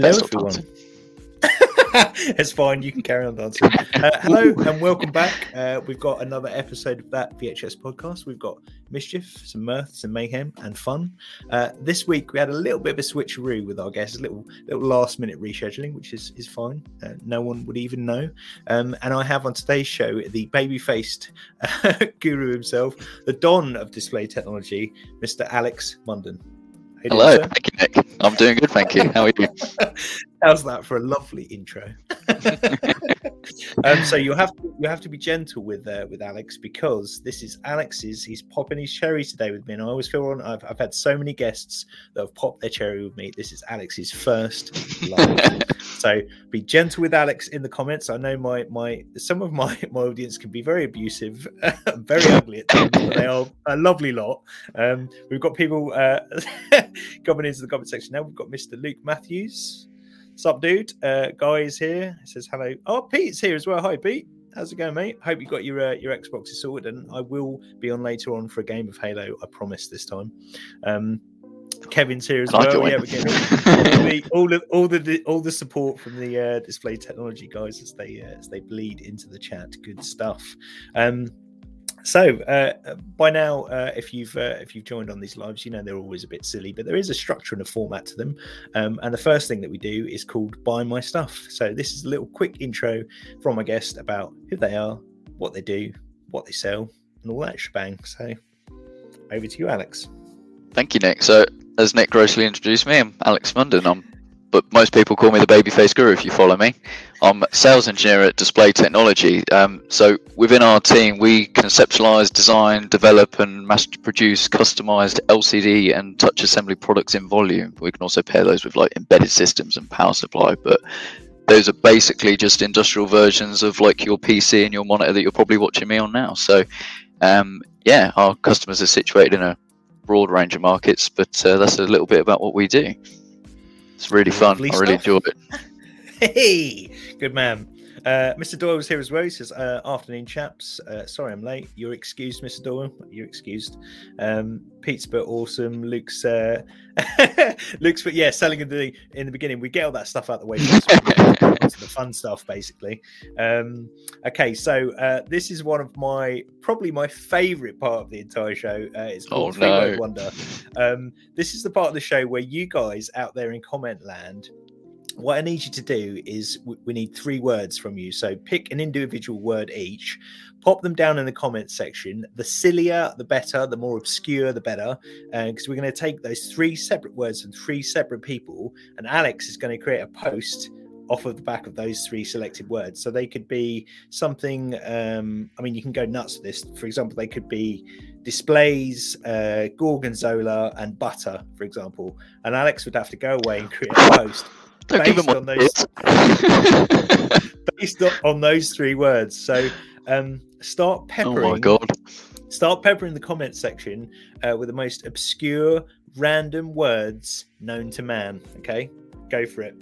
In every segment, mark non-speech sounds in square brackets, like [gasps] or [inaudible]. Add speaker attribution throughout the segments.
Speaker 1: Hello, everyone. [laughs] it's fine. You can carry on dancing. Uh, hello and welcome back. Uh, we've got another episode of that VHS podcast. We've got mischief, some mirth, some mayhem, and fun. Uh, this week we had a little bit of a switcheroo with our guests, a little little last minute rescheduling, which is is fine. Uh, no one would even know. Um, and I have on today's show the baby faced [laughs] guru himself, the don of display technology, Mr. Alex Munden.
Speaker 2: Hello, thank you, Nick. I'm doing good, thank you. How are you? [laughs]
Speaker 1: How's that for a lovely intro? [laughs] um, so you have to, you have to be gentle with uh, with Alex because this is Alex's. He's popping his cherry today with me, and I always feel on. I've, I've had so many guests that have popped their cherry with me. This is Alex's first live. [laughs] so be gentle with Alex in the comments. I know my my some of my [laughs] my audience can be very abusive, [laughs] very ugly at times, but they are a lovely lot. Um, we've got people uh, [laughs] coming into the comment section now. We've got Mr. Luke Matthews. What's up, dude? Uh, Guy is here. He says hello. Oh, Pete's here as well. Hi, Pete. How's it going, mate? Hope you got your uh, your Xbox sorted, and I will be on later on for a game of Halo. I promise this time. Um, Kevin's here as well. Yeah, getting [laughs] all the all the all the support from the uh, display technology guys as they uh, as they bleed into the chat. Good stuff. Um, so uh, by now, uh, if you've uh, if you've joined on these lives, you know they're always a bit silly, but there is a structure and a format to them. Um, and the first thing that we do is called "Buy My Stuff." So this is a little quick intro from my guest about who they are, what they do, what they sell, and all that shebang. So over to you, Alex.
Speaker 2: Thank you, Nick. So as Nick grossly introduced me, I'm Alex Munden. I'm but most people call me the babyface guru if you follow me. I'm sales engineer at Display Technology. Um, so within our team, we conceptualize, design, develop, and mass produce customized LCD and touch assembly products in volume. We can also pair those with like embedded systems and power supply, but those are basically just industrial versions of like your PC and your monitor that you're probably watching me on now. So um, yeah, our customers are situated in a broad range of markets, but uh, that's a little bit about what we do. It's really fun. I really enjoy it. [laughs]
Speaker 1: hey, good man. Uh, Mr. Doyle was here as well. He says, uh, "Afternoon, chaps. Uh, sorry, I'm late. You're excused, Mr. Doyle. You're excused." Um, Pete's but awesome. Luke's, uh, [laughs] Luke's, but yeah, selling in the in the beginning. We get all that stuff out the way. [laughs] The fun stuff, basically. Um, okay, so uh, this is one of my probably my favourite part of the entire show. Uh, it's called oh, no. Wonder. Um, this is the part of the show where you guys out there in comment land what I need you to do is we need three words from you. So pick an individual word each, pop them down in the comments section. The sillier, the better, the more obscure, the better. Because uh, we're going to take those three separate words from three separate people, and Alex is going to create a post off of the back of those three selected words. So they could be something, um, I mean, you can go nuts with this. For example, they could be displays, uh, gorgonzola, and butter, for example. And Alex would have to go away and create a post
Speaker 2: don't based on those [laughs] [laughs]
Speaker 1: based on those three words. So um, start peppering.
Speaker 2: Oh my god!
Speaker 1: Start peppering the comment section uh, with the most obscure, random words known to man. Okay, go for it.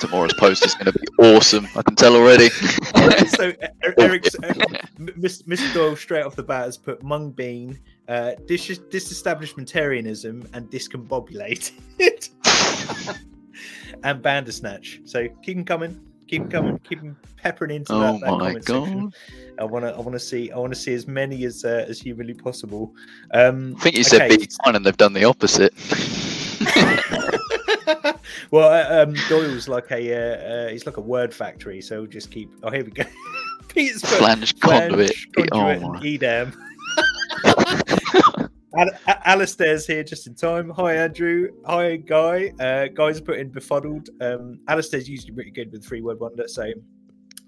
Speaker 2: Tomorrow's post is going to be awesome. I can tell already. [laughs]
Speaker 1: so Eric's, uh, Mr. Doyle straight off the bat has put mung bean, uh, dis- disestablishmentarianism, and discombobulated [laughs] and Bandersnatch. So keep them coming, keep them coming, keep them peppering into oh that, that comment God. section. I want to, I want to see, I want to see as many as uh, as humanly possible. Um,
Speaker 2: I think you said okay. fine, and they've done the opposite. [laughs] [laughs]
Speaker 1: well, uh, um, Doyle's like a, uh, uh, he's like a word factory, so we'll just keep. Oh, here we go. [laughs]
Speaker 2: Peter's flange conduit.
Speaker 1: conduit oh, Edam. [laughs] Al- Alistair's here just in time. Hi, Andrew. Hi, Guy. Uh, guys put in befuddled. Um, Alistair's usually pretty good with three word wonder. So,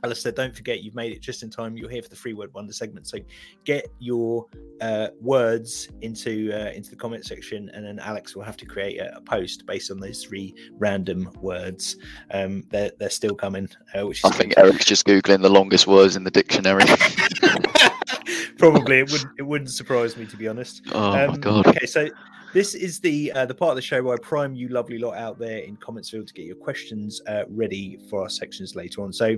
Speaker 1: Alistair, don't forget you've made it just in time. You're here for the three word wonder segment. So, get your uh, words into uh, into the comment section, and then Alex will have to create a, a post based on those three random words. Um, they're they're still coming. Uh, which
Speaker 2: I think Eric's just googling the longest words in the dictionary. [laughs]
Speaker 1: Probably it wouldn't it wouldn't surprise me to be honest.
Speaker 2: Oh um, my god.
Speaker 1: Okay, so this is the uh, the part of the show where I prime you lovely lot out there in comments field to get your questions uh, ready for our sections later on. So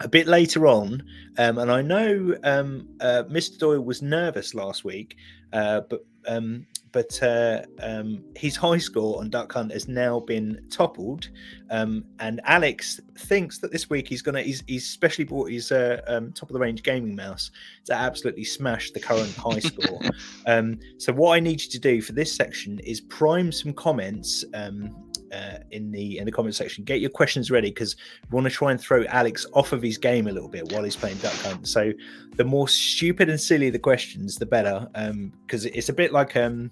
Speaker 1: a bit later on, um, and I know um, uh, Mr. Doyle was nervous last week, uh, but um, but uh, um, his high score on Duck Hunt has now been toppled. Um, and Alex thinks that this week he's gonna he's, he's specially bought his uh, um, top of the range gaming mouse to absolutely smash the current high [laughs] score. Um, so what I need you to do for this section is prime some comments um, uh, in the in the comment section. Get your questions ready because we want to try and throw Alex off of his game a little bit while he's playing Duck Hunt. So the more stupid and silly the questions, the better. Because um, it's a bit like um,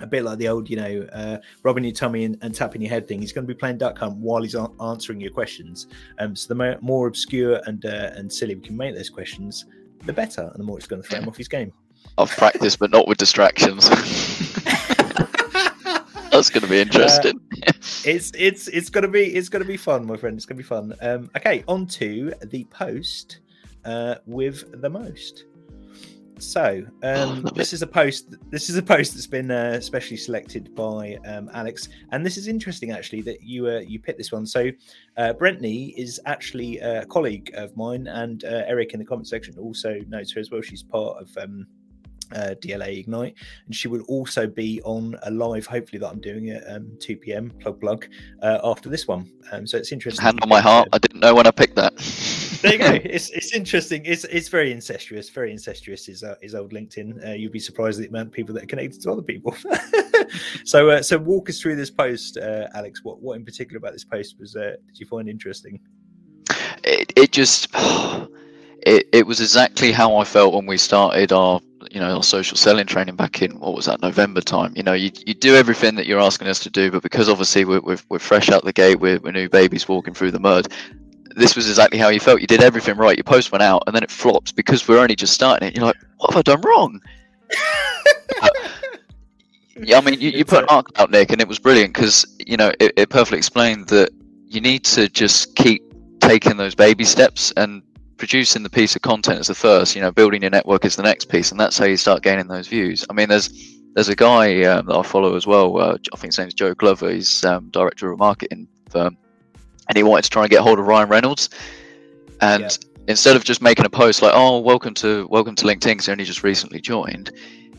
Speaker 1: a bit like the old, you know, uh, rubbing your tummy and, and, tapping your head thing. He's going to be playing Duck Hunt while he's a- answering your questions. Um, so the more, more obscure and uh, and silly we can make those questions, the better, and the more it's going to throw him off his game.
Speaker 2: I've practiced, but not with distractions. [laughs] That's going to be interesting.
Speaker 1: It's it's it's going to be it's to be fun, my friend. It's going to be fun. Um, okay, on to the post uh, with the most. So um, oh, this is a post. This is a post that's been uh, specially selected by um, Alex, and this is interesting actually that you uh, you picked this one. So uh, Brentney is actually a colleague of mine, and uh, Eric in the comment section also knows her as well. She's part of um, uh, DLA Ignite, and she will also be on a live, hopefully that I'm doing at um, 2 p.m. plug plug uh, after this one. Um, so it's interesting.
Speaker 2: Hand on my heart, I didn't know when I picked that.
Speaker 1: there you go. [laughs] It's it's interesting. It's it's very incestuous. Very incestuous is uh, is old LinkedIn. Uh, you'd be surprised at the amount of people that are connected to other people. [laughs] so uh, so walk us through this post, uh, Alex. What what in particular about this post was uh, did you find interesting?
Speaker 2: It it just. [sighs] It, it was exactly how I felt when we started our you know our social selling training back in what was that November time. You know, you, you do everything that you're asking us to do, but because obviously we're we're, we're fresh out the gate, we're, we're new babies walking through the mud. This was exactly how you felt. You did everything right. Your post went out, and then it flops because we're only just starting it. You're like, what have I done wrong? [laughs] yeah, I mean, you, you put an arc out, Nick, and it was brilliant because you know it, it perfectly explained that you need to just keep taking those baby steps and producing the piece of content is the first, you know, building your network is the next piece, and that's how you start gaining those views. I mean, there's there's a guy um, that I follow as well. Uh, I think his name's Joe Glover. He's um, director of a marketing firm, and he wanted to try and get hold of Ryan Reynolds. And yeah. instead of just making a post like, "Oh, welcome to welcome to LinkedIn," because he only just recently joined,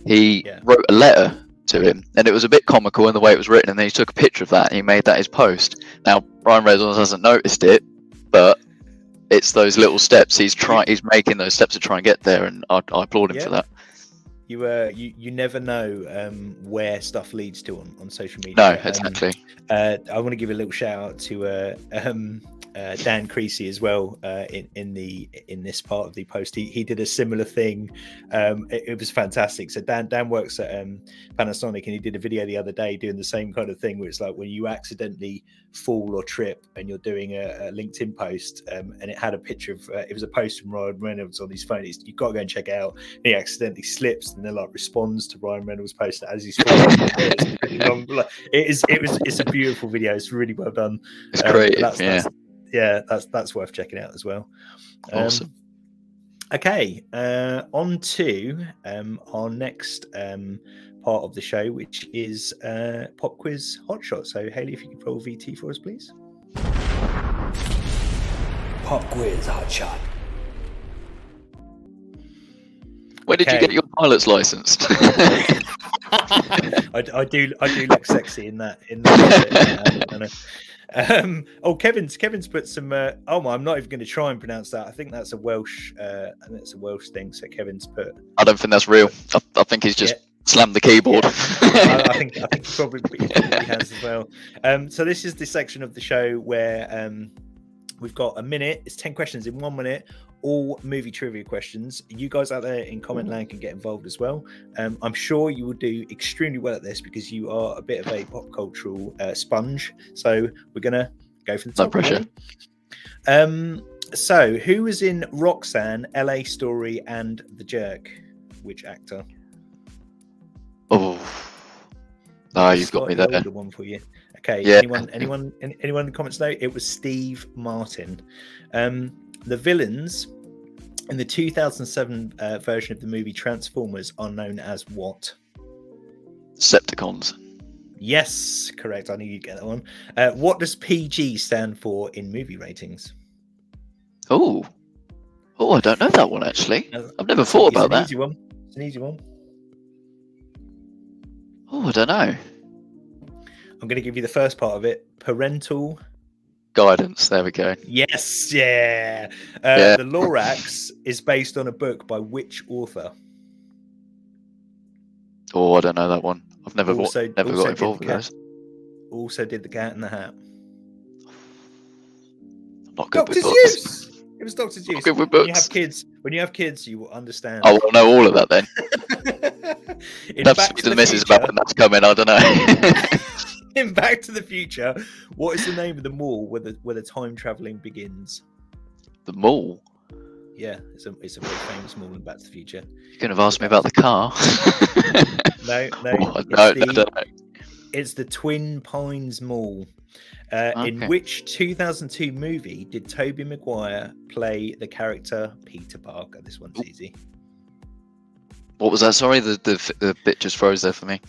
Speaker 2: he yeah. wrote a letter to him, and it was a bit comical in the way it was written. And then he took a picture of that and he made that his post. Now Ryan Reynolds hasn't noticed it, but it's those little steps. He's trying. He's making those steps to try and get there, and I, I applaud him yeah. for that.
Speaker 1: You uh, you you never know um, where stuff leads to on, on social media.
Speaker 2: No, exactly. Um,
Speaker 1: uh, I want to give a little shout out to uh, um, uh, Dan Creasy as well uh, in in the in this part of the post. He he did a similar thing. Um, it, it, was fantastic. So Dan Dan works at um, Panasonic and he did a video the other day doing the same kind of thing where it's like when you accidentally fall or trip and you're doing a, a LinkedIn post um, and it had a picture of uh, it was a post from Ryan Reynolds on his phone. It's, you've got to go and check it out. And he accidentally slips and then like responds to Ryan Reynolds' post as he's falling. [laughs] it is it was it's a beautiful video. It's really well done.
Speaker 2: It's um, great. That's, yeah.
Speaker 1: That's, yeah, that's that's worth checking out as well.
Speaker 2: Um, awesome.
Speaker 1: Okay, uh, on to um, our next um, part of the show, which is uh, pop quiz hotshot. So, Haley, if you could roll VT for us, please.
Speaker 3: Pop quiz hotshot.
Speaker 2: When did okay. you get your pilot's license? [laughs]
Speaker 1: I, I, do. I do look sexy in that. In that. Um, oh, Kevin's Kevin's put some. Uh, oh, I'm not even going to try and pronounce that. I think that's a Welsh. Uh, I think that's a Welsh thing. So Kevin's put.
Speaker 2: I don't think that's real. I, I think he's just yeah. slammed the keyboard. Yeah.
Speaker 1: I, I, think I think [laughs] probably, he probably has as well. Um, so this is the section of the show where um, we've got a minute. It's ten questions in one minute all movie trivia questions. You guys out there in comment land can get involved as well. Um, I'm sure you will do extremely well at this because you are a bit of a pop cultural uh, sponge. So we're gonna go for the top.
Speaker 2: No pressure.
Speaker 1: Um, so who was in Roxanne, L.A. Story, and The Jerk? Which actor?
Speaker 2: Oh, ah, you've got me there.
Speaker 1: One for you. Okay. Yeah. Anyone? Anyone? Anyone in the comments know? It was Steve Martin. Um, the villains in the 2007 uh, version of the movie Transformers are known as what?
Speaker 2: Septicons.
Speaker 1: Yes, correct. I knew you'd get that one. Uh, what does PG stand for in movie ratings?
Speaker 2: Oh, oh, I don't know that one actually. I've never thought about that.
Speaker 1: Easy one. It's an easy one.
Speaker 2: Oh, I don't know.
Speaker 1: I'm going to give you the first part of it. Parental.
Speaker 2: Guidance. There we go.
Speaker 1: Yes, yeah. Uh,
Speaker 2: Yeah.
Speaker 1: The Lorax is based on a book by which author?
Speaker 2: Oh, I don't know that one. I've never
Speaker 1: Also-
Speaker 2: never
Speaker 1: also
Speaker 2: got involved with those.
Speaker 1: Also did the Cat in the Hat.
Speaker 2: I'm not good
Speaker 1: Doctor
Speaker 2: with books.
Speaker 1: It was Doctor Seuss.
Speaker 2: good with books.
Speaker 1: When you have kids, when you have kids, you will understand.
Speaker 2: I will know all of that then. [laughs]
Speaker 1: in
Speaker 2: That's
Speaker 1: Back
Speaker 2: to
Speaker 1: to
Speaker 2: the
Speaker 1: the
Speaker 2: missus about when that's coming. I don't know. [laughs]
Speaker 1: in [laughs] Back to the Future, what is the name of the mall where the where the time traveling begins?
Speaker 2: the mall.
Speaker 1: Yeah, it's a it's a very famous mall in Back to the Future.
Speaker 2: You could have asked me about the car. [laughs]
Speaker 1: No, no, [laughs]
Speaker 2: Oh,
Speaker 1: it's
Speaker 2: no,
Speaker 1: the,
Speaker 2: no, no.
Speaker 1: It's the Twin Pines Mall. Uh, In which 2002 movie did Tobey Maguire play the character Peter Parker? This one's easy.
Speaker 2: What was that? Sorry, the, the the bit just froze there for me.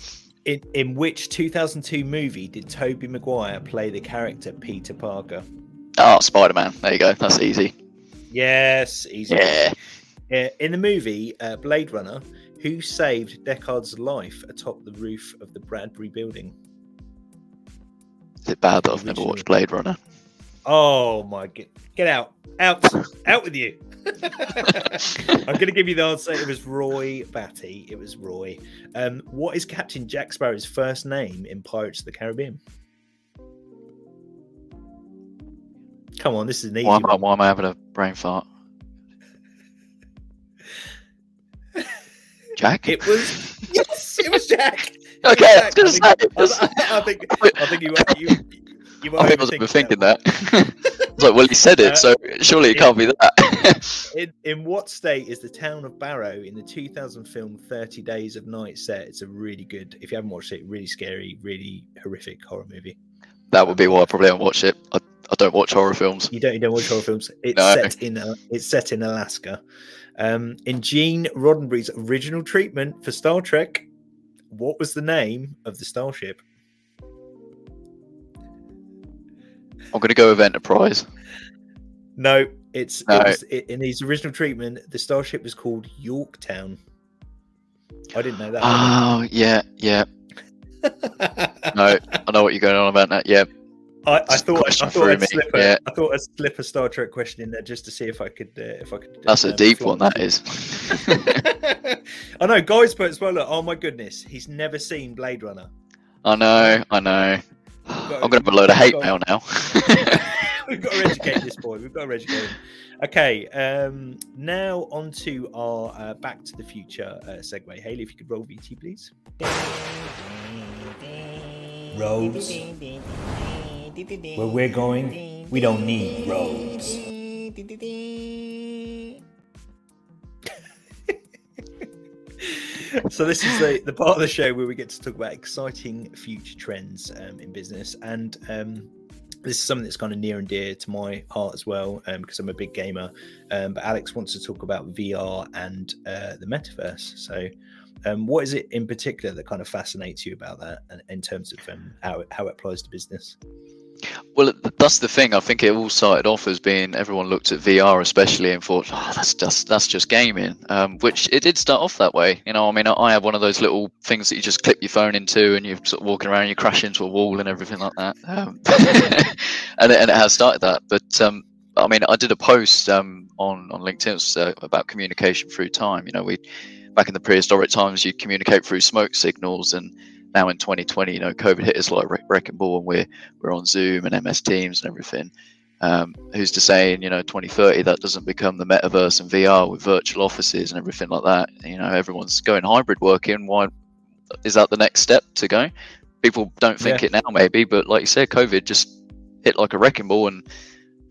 Speaker 1: In, in which 2002 movie did Tobey Maguire play the character Peter Parker?
Speaker 2: Oh, Spider Man. There you go. That's easy.
Speaker 1: Yes, easy.
Speaker 2: Yeah.
Speaker 1: Uh, in the movie uh, Blade Runner, who saved Deckard's life atop the roof of the Bradbury building?
Speaker 2: Is it bad that I've never watched Blade Runner?
Speaker 1: Oh my god. Get out. Out. out with you. I'm going to give you the answer. It was Roy Batty. It was Roy. Um, what is Captain Jack Sparrow's first name in Pirates of the Caribbean? Come on, this is an easy
Speaker 2: Why am, I,
Speaker 1: one.
Speaker 2: why am I having a brain fart? Jack?
Speaker 1: It was yes, it was Jack. [laughs]
Speaker 2: Okay, I was
Speaker 1: Jack.
Speaker 2: gonna
Speaker 1: think-
Speaker 2: say,
Speaker 1: I, was- I think I think you you you might
Speaker 2: I think I was
Speaker 1: overthink
Speaker 2: overthinking that. I was like, well, he said it,
Speaker 1: Uh,
Speaker 2: so surely it- can't be that. [laughs]
Speaker 1: In, in what state is the town of Barrow in the 2000 film 30 Days of Night set? It's a really good, if you haven't watched it, really scary, really horrific horror movie.
Speaker 2: that would be why I probably haven't watched it. I, I don't watch horror films.
Speaker 1: You don't, you don't watch horror films. It's
Speaker 2: No.
Speaker 1: set in uh, it's set in Alaska. Um, in Gene Roddenberry's original treatment for Star Trek, what was the name of the starship?
Speaker 2: I'm going to go with Enterprise.
Speaker 1: No, it's
Speaker 2: No.
Speaker 1: It was, it, in his original treatment. The starship was called Yorktown. I didn't know that.
Speaker 2: Oh, yeah, yeah. [laughs] No, I know what you're going on about that. Yeah,
Speaker 1: I, I thought I thought I'd
Speaker 2: me,
Speaker 1: slip a,
Speaker 2: yeah.
Speaker 1: I thought I'd slip a Star Trek question in there just to see if I could uh, if I could.
Speaker 2: that's a
Speaker 1: um,
Speaker 2: deep one, That is. [laughs]
Speaker 1: I know, guys, but as well. Look, oh my goodness, he's never seen Blade Runner.
Speaker 2: I know, I know. I'm going to have a load of hate mail now. [laughs]
Speaker 1: We've got to educate this boy. We've got to educate him. Okay, um, now on to our uh, Back to the Future uh, segue. Haley, if you could roll VT, please.
Speaker 3: Roads. Where we're going, we don't need roads. [laughs]
Speaker 1: so this is the, the part of the show where we get to talk about exciting future trends um, in business and um, this is something that's kind of near and dear to my heart as well um, because i'm a big gamer. Um, but alex wants to talk about vr and uh, the metaverse. So um, what is it in particular that kind of fascinates you about that in terms of um, how, it, how it applies to business
Speaker 2: Well, that's the thing. I think it all started off as being everyone looked at VR, especially, and thought, "Oh, that's just that's just gaming." Um, which it did start off that way. You know, I mean, I- have one of those little things that you just clip your phone into, and you're sort of walking around, and you crash into a wall and everything like that. Um, [laughs] and, it, and it has started that. But um, I mean, I did a post um, on on LinkedIn uh, about communication through time. You know, we back in the prehistoric times, you communicate through smoke signals, and now in 2020, you know, COVID hit us like a wreck- wrecking ball, and we're we're on Zoom and MS Teams and everything. Um, who's to say in you know 2030 that doesn't become the metaverse and VR with virtual offices and everything like that? You know, everyone's going hybrid working. Why is that the next step to go? People don't think
Speaker 1: Yeah.
Speaker 2: it now, maybe, but like you said, COVID just hit like a wrecking ball and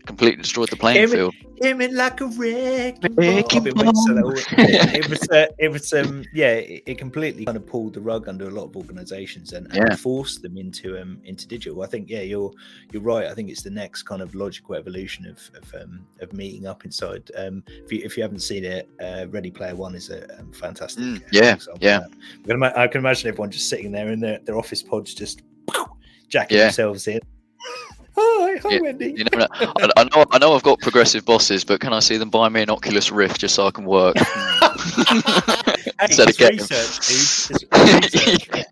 Speaker 2: completely destroyed the playing
Speaker 1: Came
Speaker 2: field.
Speaker 1: Came in like a wrecking ball.
Speaker 2: Wrecking
Speaker 1: I've been waiting to say that
Speaker 2: ball.
Speaker 1: all- it, [laughs] it was, uh, it was, um, yeah, it, it completely kind of pulled the rug under a lot of organisations and, and
Speaker 2: Yeah.
Speaker 1: forced them into um into digital. I think, yeah, you're you're right. I think it's the next kind of logical evolution of of, um, of meeting up inside. Um, if you if you haven't seen it, uh, Ready Player One is a um, fantastic.
Speaker 2: Mm,
Speaker 1: uh,
Speaker 2: yeah, yeah.
Speaker 1: I can, I can imagine everyone just sitting there in their, their office pods, just [laughs] jacking
Speaker 2: Yeah.
Speaker 1: themselves in. Hi, hi, Wendy.
Speaker 2: You know, I, I know, I know, I've got progressive bosses, but can I see them buy me an Oculus Rift just so I can work? [laughs]
Speaker 1: Hey,
Speaker 2: Instead of
Speaker 1: it's
Speaker 2: getting-
Speaker 1: research, [laughs] dude. It's research.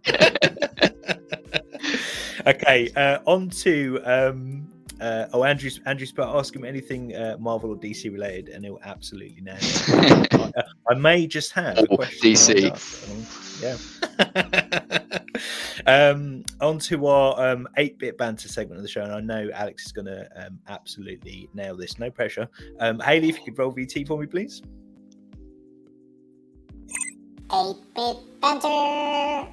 Speaker 1: [laughs] okay, uh, on to um, uh, oh Andrew Andrew Spot. Ask him anything uh, Marvel or DC related, and he'll absolutely know. I, uh, I may just have a
Speaker 2: Oh,
Speaker 1: question
Speaker 2: DC.
Speaker 1: Yeah. Um, on to our um, 8-bit banter segment of the show, and I know Alex is going to um, absolutely nail this. No pressure. Um, Haley, if you could roll VT for me, please.
Speaker 4: 8-bit banter.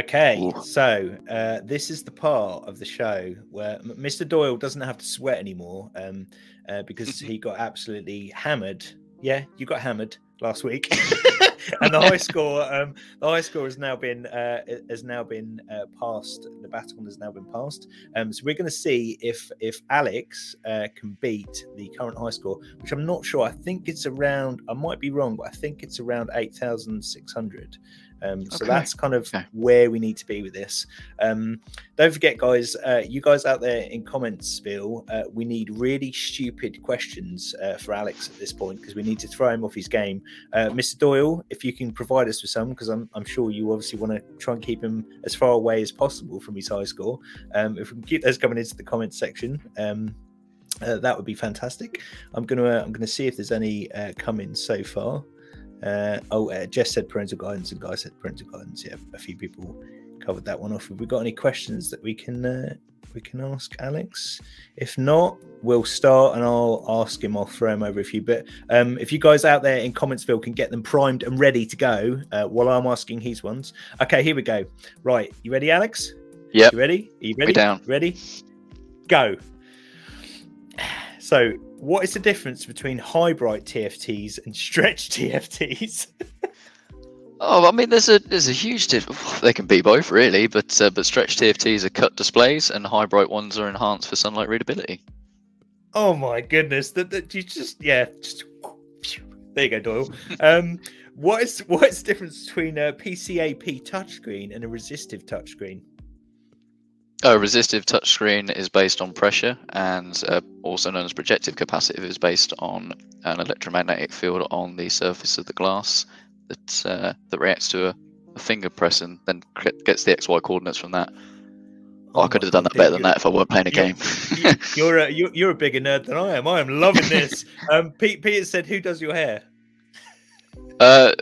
Speaker 1: Okay, so uh, this is the part of the show where Mr. Doyle doesn't have to sweat anymore um, uh, because [laughs] he got absolutely hammered. Yeah, you got hammered last week, [laughs] [laughs] and the high score, um, the high score has now been uh, has now been uh, passed. The baton has now been passed. Um, so we're going to see if if Alex uh, can beat the current high score, which I'm not sure. I think it's around. I might be wrong, but I think it's around eight thousand six hundred. Um, so
Speaker 2: Okay.
Speaker 1: that's kind of
Speaker 2: Okay.
Speaker 1: where we need to be with this. Um, don't forget, guys, uh, you guys out there in comments, spill. Uh, we need really stupid questions uh, for Alex at this point because we need to throw him off his game. Uh, Mr. Doyle, if you can provide us with some, because I'm, I'm sure you obviously want to try and keep him as far away as possible from his high score. Um, if we can keep those coming into the comments section. Um, uh, that would be fantastic. I'm gonna I'm gonna see if there's any uh, come in so far. Uh, oh, uh, Jess said parental guidance and Guy said parental guidance. Yeah, a few people covered that one off. Have we got any questions that we can uh, we can ask Alex? If not, we'll start and I'll ask him. I'll throw him over a few. But um, if you guys out there in Commentsville can get them primed and ready to go uh, while I'm asking his ones. Okay, here we go. Right, you ready, Alex?
Speaker 2: Yeah.
Speaker 1: You ready? Are you ready?
Speaker 2: down.
Speaker 1: Ready? Go. So, what is the difference between high bright TFTs and stretch [laughs] TFTs?
Speaker 2: Oh, I mean, there's a there's a huge difference. They can be both, really, but uh, but stretch TFTs are cut displays, and high bright ones are enhanced for sunlight readability.
Speaker 1: Oh my goodness! That, that you just yeah, just there you go, Doyle. Um, what is what is the difference between a PCAP touchscreen and a resistive touchscreen?
Speaker 2: A resistive touchscreen is based on pressure, and uh, also known as projective capacitive is based on an electromagnetic field on the surface of the glass that uh, that reacts to a, a finger press and then gets the XY coordinates from that. Oh, I could have done that better than that if I weren't playing a game.
Speaker 1: you- [laughs] You're a you're, you're a bigger nerd than I am. I am loving this. [laughs] Um, Pete Peter said, "Who does your hair?"
Speaker 2: uh,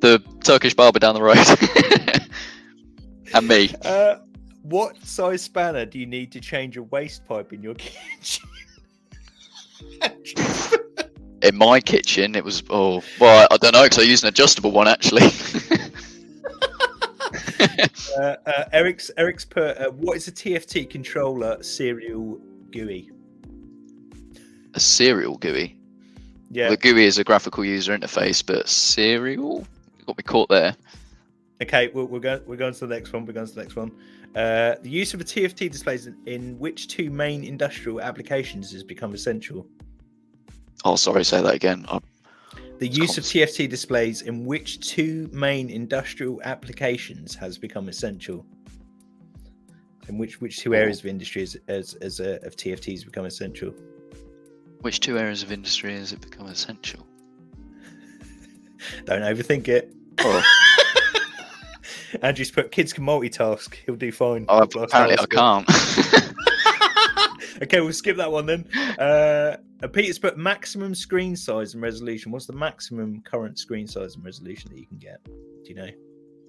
Speaker 2: the Turkish barber down the road, [laughs] and me.
Speaker 1: Uh, what size spanner do you need to change a waste pipe in your [laughs] kitchen?
Speaker 2: In my kitchen, it was oh well, I don't know because I used an adjustable one actually. [laughs]
Speaker 1: uh, uh, Eric's Eric's put uh, what is a TFT controller serial GUI?
Speaker 2: a serial GUI.
Speaker 1: Yeah.
Speaker 2: The GUI is a graphical user interface, but serial got me caught there.
Speaker 1: Okay, we're, we're going we're going to the next one. We're going to the next one. Uh, the use of a TFT displays in, in which two main industrial applications has become essential?
Speaker 2: Oh, sorry, say that again. I,
Speaker 1: The
Speaker 2: It's
Speaker 1: use of TFT displays in which two main industrial applications has become essential? In which which two areas of industry as as, as uh, of TFTs become essential?
Speaker 2: which two areas of industry has it become essential? [laughs]
Speaker 1: Don't overthink it.
Speaker 2: Oh, [laughs]
Speaker 1: Andrew's put kids can multitask. He'll do fine.
Speaker 2: oh, apparently I can't. [laughs]
Speaker 1: okay, we'll skip that one then. Uh, uh, Peter's put maximum screen size and resolution. What's the maximum current screen size and resolution that you can get? Do you know?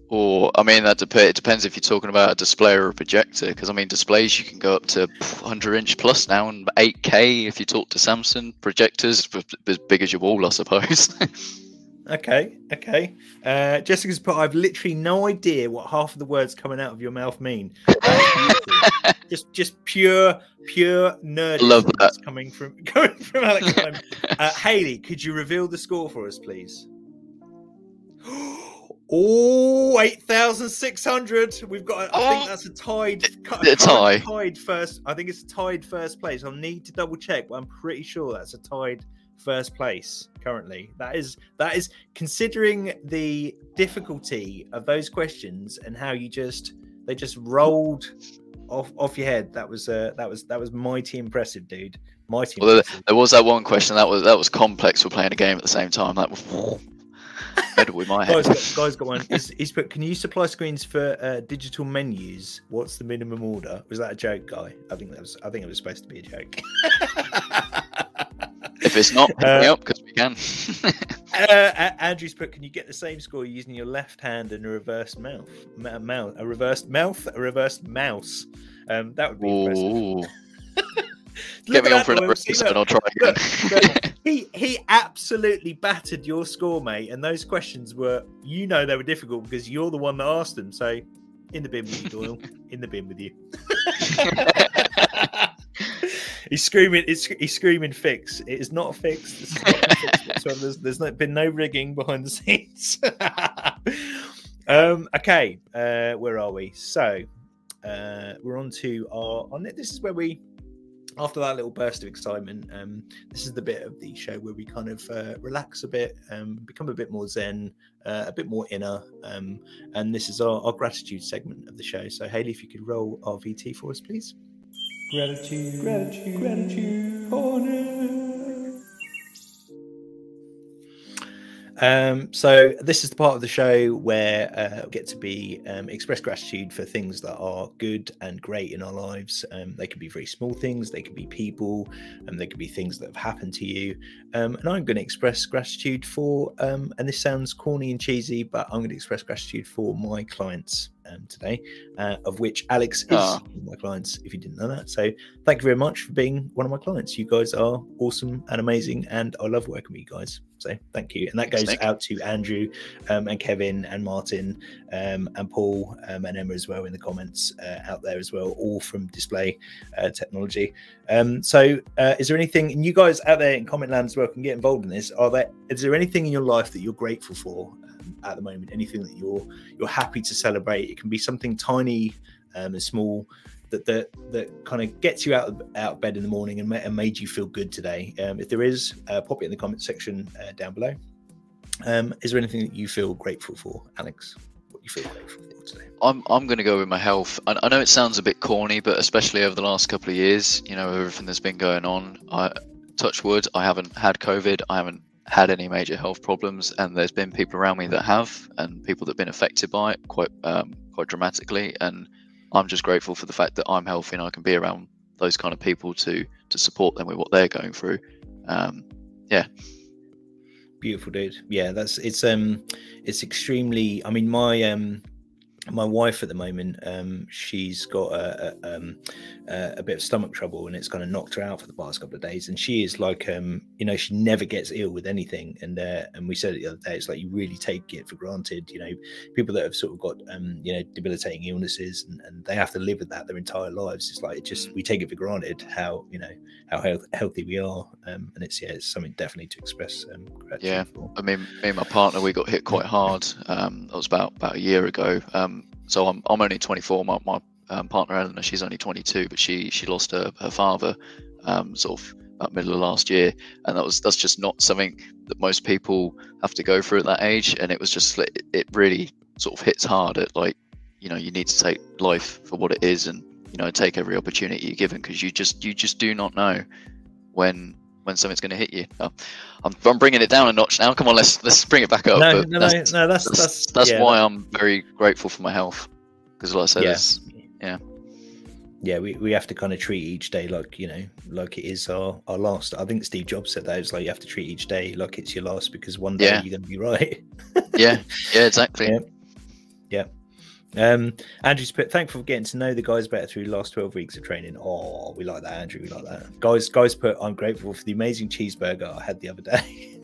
Speaker 2: or I mean, that dep- it depends if you're talking about a display or a projector. Because I mean, displays you can go up to 100 inch plus now, and 8K if you talk to Samsung. Projectors as big as your wall, I suppose. [laughs]
Speaker 1: Okay, okay. Uh, Jessica's put, I've literally no idea what half of the words coming out of your mouth mean. That is beautiful. just, just pure, pure nerd.
Speaker 2: Love that.
Speaker 1: coming from [laughs] coming from Alex. [laughs] Uh, Haley, could you reveal the score for us, please? [gasps] Oh, 8,600. We've got, I think
Speaker 2: Oh.
Speaker 1: that's a tied,
Speaker 2: A tie.
Speaker 1: tied first. I think it's a tied first place. I'll need to double check, but I'm pretty sure that's a tied first place currently. That is, that is considering the difficulty of those questions and how you just, they just rolled off off your head. That was, uh, that was, that was mighty impressive, dude. Mighty
Speaker 2: Well,
Speaker 1: impressive.
Speaker 2: there was that one question that was that was complex for playing a game at the same time. That was [laughs] with my
Speaker 1: Guys
Speaker 2: head.
Speaker 1: got, guys got one. He's, he's put, can you supply screens for uh, digital menus? What's the minimum order? Was that a joke, guy? I think that was. I think it was supposed to be a joke. [laughs]
Speaker 2: If it's not, pick me
Speaker 1: Uh,
Speaker 2: up because we can. [laughs]
Speaker 1: uh, Andrew's put, can you get the same score using your left hand and a reversed mouth? Ma- mouth, a reversed mouth, a reversed mouse. Um, that would be impressive.
Speaker 2: Ooh. [laughs]
Speaker 1: Look
Speaker 2: Get me on for
Speaker 1: that,
Speaker 2: another
Speaker 1: Will. See,
Speaker 2: episode
Speaker 1: look,
Speaker 2: and I'll try again.
Speaker 1: look. [laughs] he he absolutely battered your score, mate. And those questions were, you know, they were difficult because you're the one that asked them. So, in the bin with you, Doyle. in the bin with you. He's screaming. It's, he's screaming. Fix. It is not fixed. is not a fix [laughs] whatsoever. There's, there's not, been no rigging behind the scenes. [laughs] um. Okay. Uh. Where are we? So, uh, we're on to our. On it. This is where we after that little burst of excitement, um, this is the bit of the show where we kind of uh, relax a bit, um, become a bit more zen, uh, a bit more inner, um, and this is our, our gratitude segment of the show. So, Haley, if you could roll our VT for us, please.
Speaker 3: Gratitude, gratitude, gratitude, honor.
Speaker 1: Um, so this is the part of the show where uh, we get to be um, express gratitude for things that are good and great in our lives. Um, they can be very small things, they can be people, and they can be things that have happened to you. Um, and I'm going to express gratitude for, um, and this sounds corny and cheesy, but I'm going to express gratitude for my clients um, today, uh, of which Alex is of my clients. If you didn't know that, so thank you very much for being one of my clients. You guys are awesome and amazing, and I love working with you guys. So thank you, and that goes out to Andrew um, and Kevin and Martin um, and Paul um, and Emma as well in the comments uh, out there as well, all from Display uh, Technology. Um, so, uh, is there anything, and you guys out there in comment land as well can get involved in this? Are there is there anything in your life that you're grateful for at the moment? Anything that you're you're happy to celebrate? It can be something tiny um, and small that that that kind of gets you out of, out of bed in the morning and, ma- and made you feel good today. Um, if there is, uh, pop it in the comment section uh, down below. Um, is there anything that you feel grateful for, Alex? What you feel grateful for today?
Speaker 2: I'm I'm going to go with my health. I, I know it sounds a bit corny, but especially over the last couple of years, you know, everything that's been going on. I touch wood, I haven't had COVID. I haven't had any major health problems, and there's been people around me that have, and people that've been affected by it quite um, quite dramatically. And I'm just grateful for the fact that I'm healthy and I can be around those kind of people to to support them with what they're going through. Um, yeah.
Speaker 1: Beautiful, dude. Yeah, that's it's um, it's extremely. I mean, my um, my wife at the moment, um, she's got a, a, um, a bit of stomach trouble, and it's kind of knocked her out for the past couple of days. And she is like, um, you know, she never gets ill with anything. And uh, and we said it the other day, it's like you really take it for granted. You know, people that have sort of got um, you know, debilitating illnesses, and, and they have to live with that their entire lives. It's like it just we take it for granted how you know how health, healthy we are, um, and it's yeah, it's something definitely to express um, gratitude
Speaker 2: Yeah.
Speaker 1: for.
Speaker 2: I mean, me and my partner, we got hit quite hard. Um, that was about about a year ago. Um, so I'm I'm only 24. My my um, partner Eleanor, she's only 22, but she she lost her her father, um, sort of about middle of last year, and that was that's just not something that most people have to go through at that age. And it was just it really sort of hits hard at like, you know, you need to take life for what it is, and you know, take every opportunity you're given because you just you just do not know when when something's going to hit you. Oh, I'm, I'm bringing it down a notch now. Come on, let's let's bring it back up.
Speaker 1: No, no, no,
Speaker 2: that's,
Speaker 1: no, that's
Speaker 2: that's,
Speaker 1: that's
Speaker 2: that's
Speaker 1: yeah,
Speaker 2: why I'm very grateful for my health. Because, like I said,
Speaker 1: Yeah.
Speaker 2: yeah.
Speaker 1: yeah, we, we have to kind of treat each day like you know, like it is our, our last. I think Steve Jobs said that it's like you have to treat each day like it's your last because one day
Speaker 2: Yeah.
Speaker 1: you're going to be [laughs] right.
Speaker 2: yeah, yeah, exactly.
Speaker 1: Yeah. Um, Andrew's put thankful for getting to know the guys better through the last 12 weeks of training. Oh, we like that, Andrew. We like that. Guys, guys put I'm grateful for the amazing cheeseburger I had the other day. [laughs]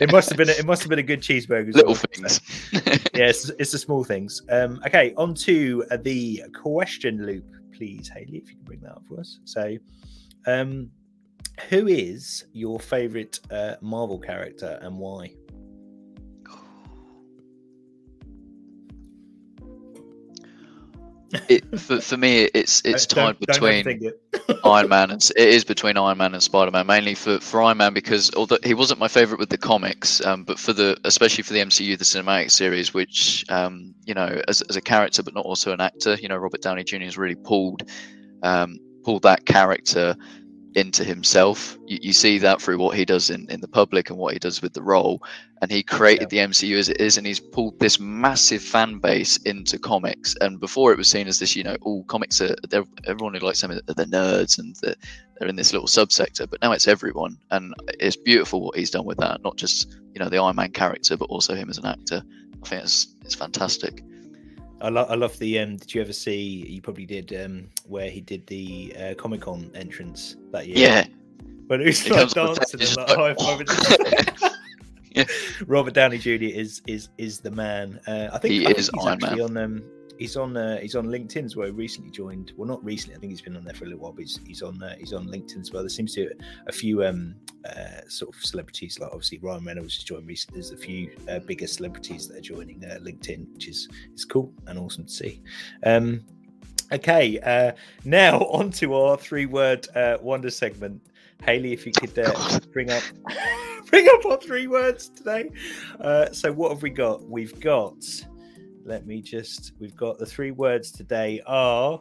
Speaker 1: it must have been a, it must have been a good cheeseburger. as
Speaker 2: Little
Speaker 1: well.
Speaker 2: things.
Speaker 1: yeah, it's, it's the small things. Um, okay, on to uh, the question loop, please, Haley, if you can bring that up for us. So, um, who is your favorite uh, Marvel character and why?
Speaker 2: It, [laughs] for, for me, it's it's tied between. [laughs] Iron Man and it is between Iron Man and Spider Man. Mainly for, for Iron Man because although he wasn't my favorite with the comics, um, but for the especially for the MCU, the cinematic series, which um, you know as, as a character but not also an actor, you know Robert Downey Jr. has really pulled um, pulled that character into himself. You, you see that through what he does in, in the public and what he does with the role. And he created the MCU as it is, and he's pulled this massive fan base into comics. And before it was seen as this, you know, all comics are everyone who likes them are the nerds and the, they're in this little subsector. But now it's everyone, and it's beautiful what he's done with that. Not just you know the Iron Man character, but also him as an actor. I think it's it's fantastic.
Speaker 1: I, lo- I love the. Um, did you ever see? You probably did. Um, where he did the uh, Comic Con entrance that year.
Speaker 2: Yeah,
Speaker 1: When it was
Speaker 2: He
Speaker 1: like dancing and like
Speaker 2: like,
Speaker 1: high-fiving. [laughs] [laughs]
Speaker 2: Yeah.
Speaker 1: Robert Downey Jr. is is is the man. Uh, I think
Speaker 2: He
Speaker 1: I think
Speaker 2: is
Speaker 1: he's
Speaker 2: Iron
Speaker 1: actually on. Um, he's on. Uh, he's on LinkedIn as well. He recently joined. Well, not recently. I think he's been on there for a little while. But he's, he's on. Uh, he's on LinkedIn as well. There seems to be a few um, uh, sort of celebrities, like obviously Ryan Reynolds has joined recently. There's a few uh, bigger celebrities that are joining uh, LinkedIn, which is is cool and awesome to see. Um, okay, uh, now [laughs] on to our three-word uh, wonder segment. Haley, if you could uh, bring up [laughs] bring up our three words today. Uh, so what have we got? We've got. Let me just. We've got the three words today are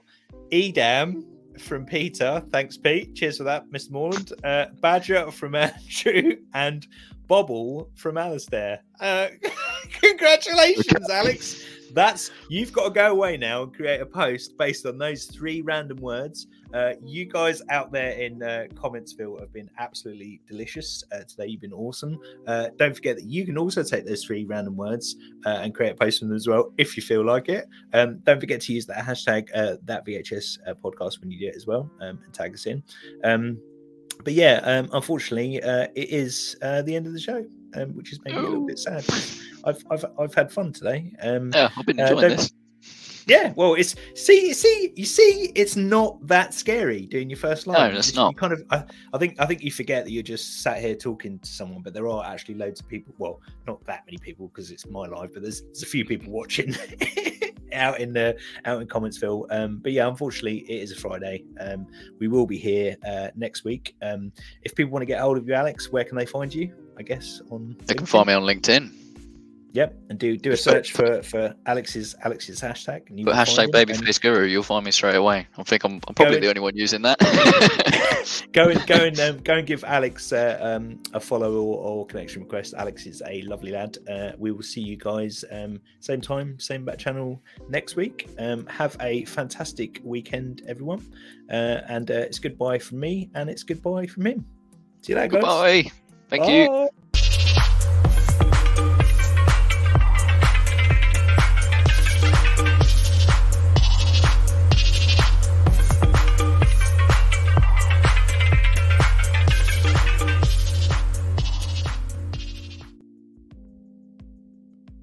Speaker 1: Edam from Peter. Thanks, Pete. Cheers for that, Mr. Morland. Uh, Badger from [laughs] Andrew and Bobble from Alistair. Uh, [laughs] congratulations, Alex. That's you've got to go away now and create a post based on those three random words. Uh, you guys out there in uh, Commentsville have been absolutely delicious uh, today. You've been awesome. Uh, don't forget that you can also take those three random words uh, and create a post from them as well if you feel like it. Um, don't forget to use that hashtag uh, that VHS uh, podcast when you do it as well um, and tag us in. Um, but yeah, um, unfortunately, uh, it is the end of the show, um, which is maybe a little bit sad. [laughs] I've, I've I've had fun today. Um,
Speaker 2: Yeah, I've been
Speaker 1: Uh,
Speaker 2: enjoying
Speaker 1: don't-
Speaker 2: this.
Speaker 1: yeah, well, it's see, see, you see, it's not that scary doing your first live.
Speaker 2: No, it's not.
Speaker 1: You kind of, I, I think, I think you forget that you're just sat here talking to someone, but there are actually loads of people. Well, not that many people because it's my live, but there's, there's a few people watching [laughs] out in the out in Commentsville. Um, but yeah, unfortunately, it is a Friday. Um, we will be here uh, next week. Um, if people want to get hold of you, Alex, where can they find you? I guess on
Speaker 2: They can find me on LinkedIn.
Speaker 1: Yep, and do do a search for for Alex's Alex's hashtag. And you
Speaker 2: But hashtag
Speaker 1: and-
Speaker 2: babyface guru, you'll find me straight away. I think I'm, I'm probably the only one using that. [laughs]
Speaker 1: go and go and [laughs] um, go and give Alex uh, um, a follow or, or connection request. Alex is a lovely lad. Uh, we will see you guys um, same time, same bat channel next week. Um, have a fantastic weekend, everyone. Uh, and uh, it's goodbye from me, and it's goodbye from him. See you later, guys.
Speaker 2: Goodbye. Thank
Speaker 1: Bye. you.